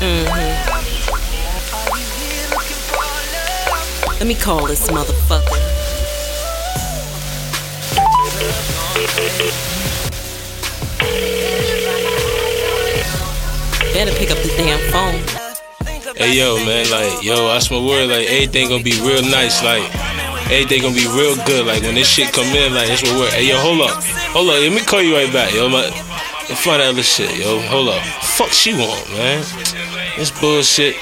Mm-hmm. Let me call this motherfucker. Better pick up the damn phone. Hey yo, man, like yo, I swear word, like everything gonna be real nice, like everything gonna be real good. Like when this shit come in, like that's what word. Hey yo, hold up, hold up, let me call you right back, yo. My, find that other shit, yo. Hold up, fuck she want, man. This bullshit.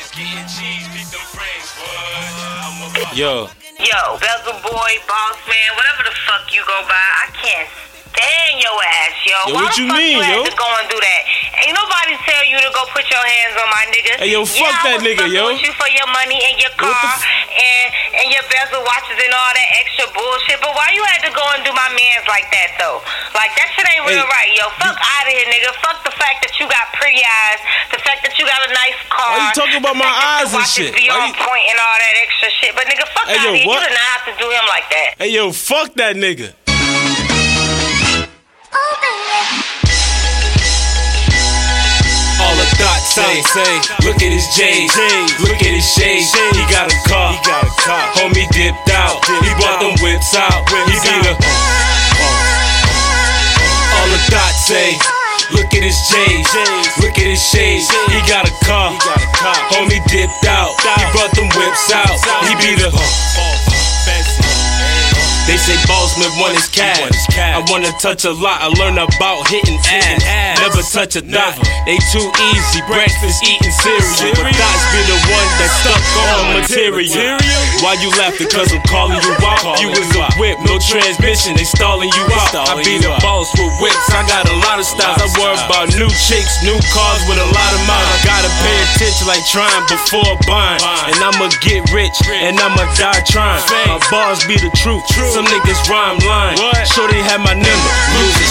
Yo. Yo, Bezel Boy, Boss Man, whatever the fuck you go by, I can't stand your ass, yo. Yo, Why what you mean, you yo? had to go and do that? Ain't nobody tell you to go put your hands on my nigga. Hey, yo, fuck yeah, that nigga, yo. With you for your money and your car and and your bezel watches and all that extra bullshit. But why you had to go like that though? Like that shit ain't real Hey, right, yo. Fuck out of here, nigga. Fuck the fact that you got pretty eyes, the fact that you got a nice car. Why you talking about my eyes your and watches shit? Be Why on you- point and all that extra shit. But nigga, fuck Hey, out of here. what? You did not have to do him like that. Hey yo, fuck that nigga. All the thots say, say, look at his J's, look at his shades. He got a car, he got a car. Homie dipped out, he brought them whips out. He be the. Say, look at his J's, look at his shades. He got a car. Homie dipped out, he brought them whips out. He be the. They say Bossman want his cash. I wanna touch a lot. I learn about hitting ass. Never touch a dot. They too easy. Breakfast eating cereal. That stuck on material. Why you laughing? Cause I'm calling you out. You was a whip, no transmission. They stalling you out. I be the boss with whips. I got a lot of styles. I worry about new chicks, new cars with a lot of miles. I gotta pay attention like trying before buying. And I'ma get rich and I'ma die trying. My bars be the truth. Some niggas rhyme line. they had my number. Lose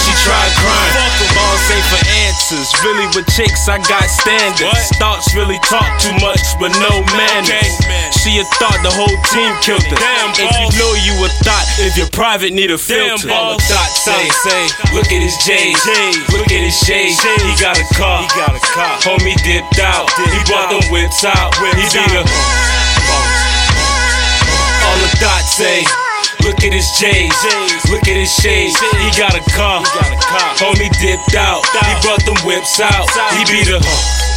answers. With chicks, I got standards. Thots really talk too much, but no manners. She a thot, the whole team killed her. If you know you a thot, if you're private, need a filter. All the thots say, say, look at his J's, look at his shades. He got a car, he got a car. Homie dipped out, he brought them whips out. He be the. All the thoughts say. Look at his J's, look at his shades. He got a car, homie dipped out. He brought them whips out. He be the.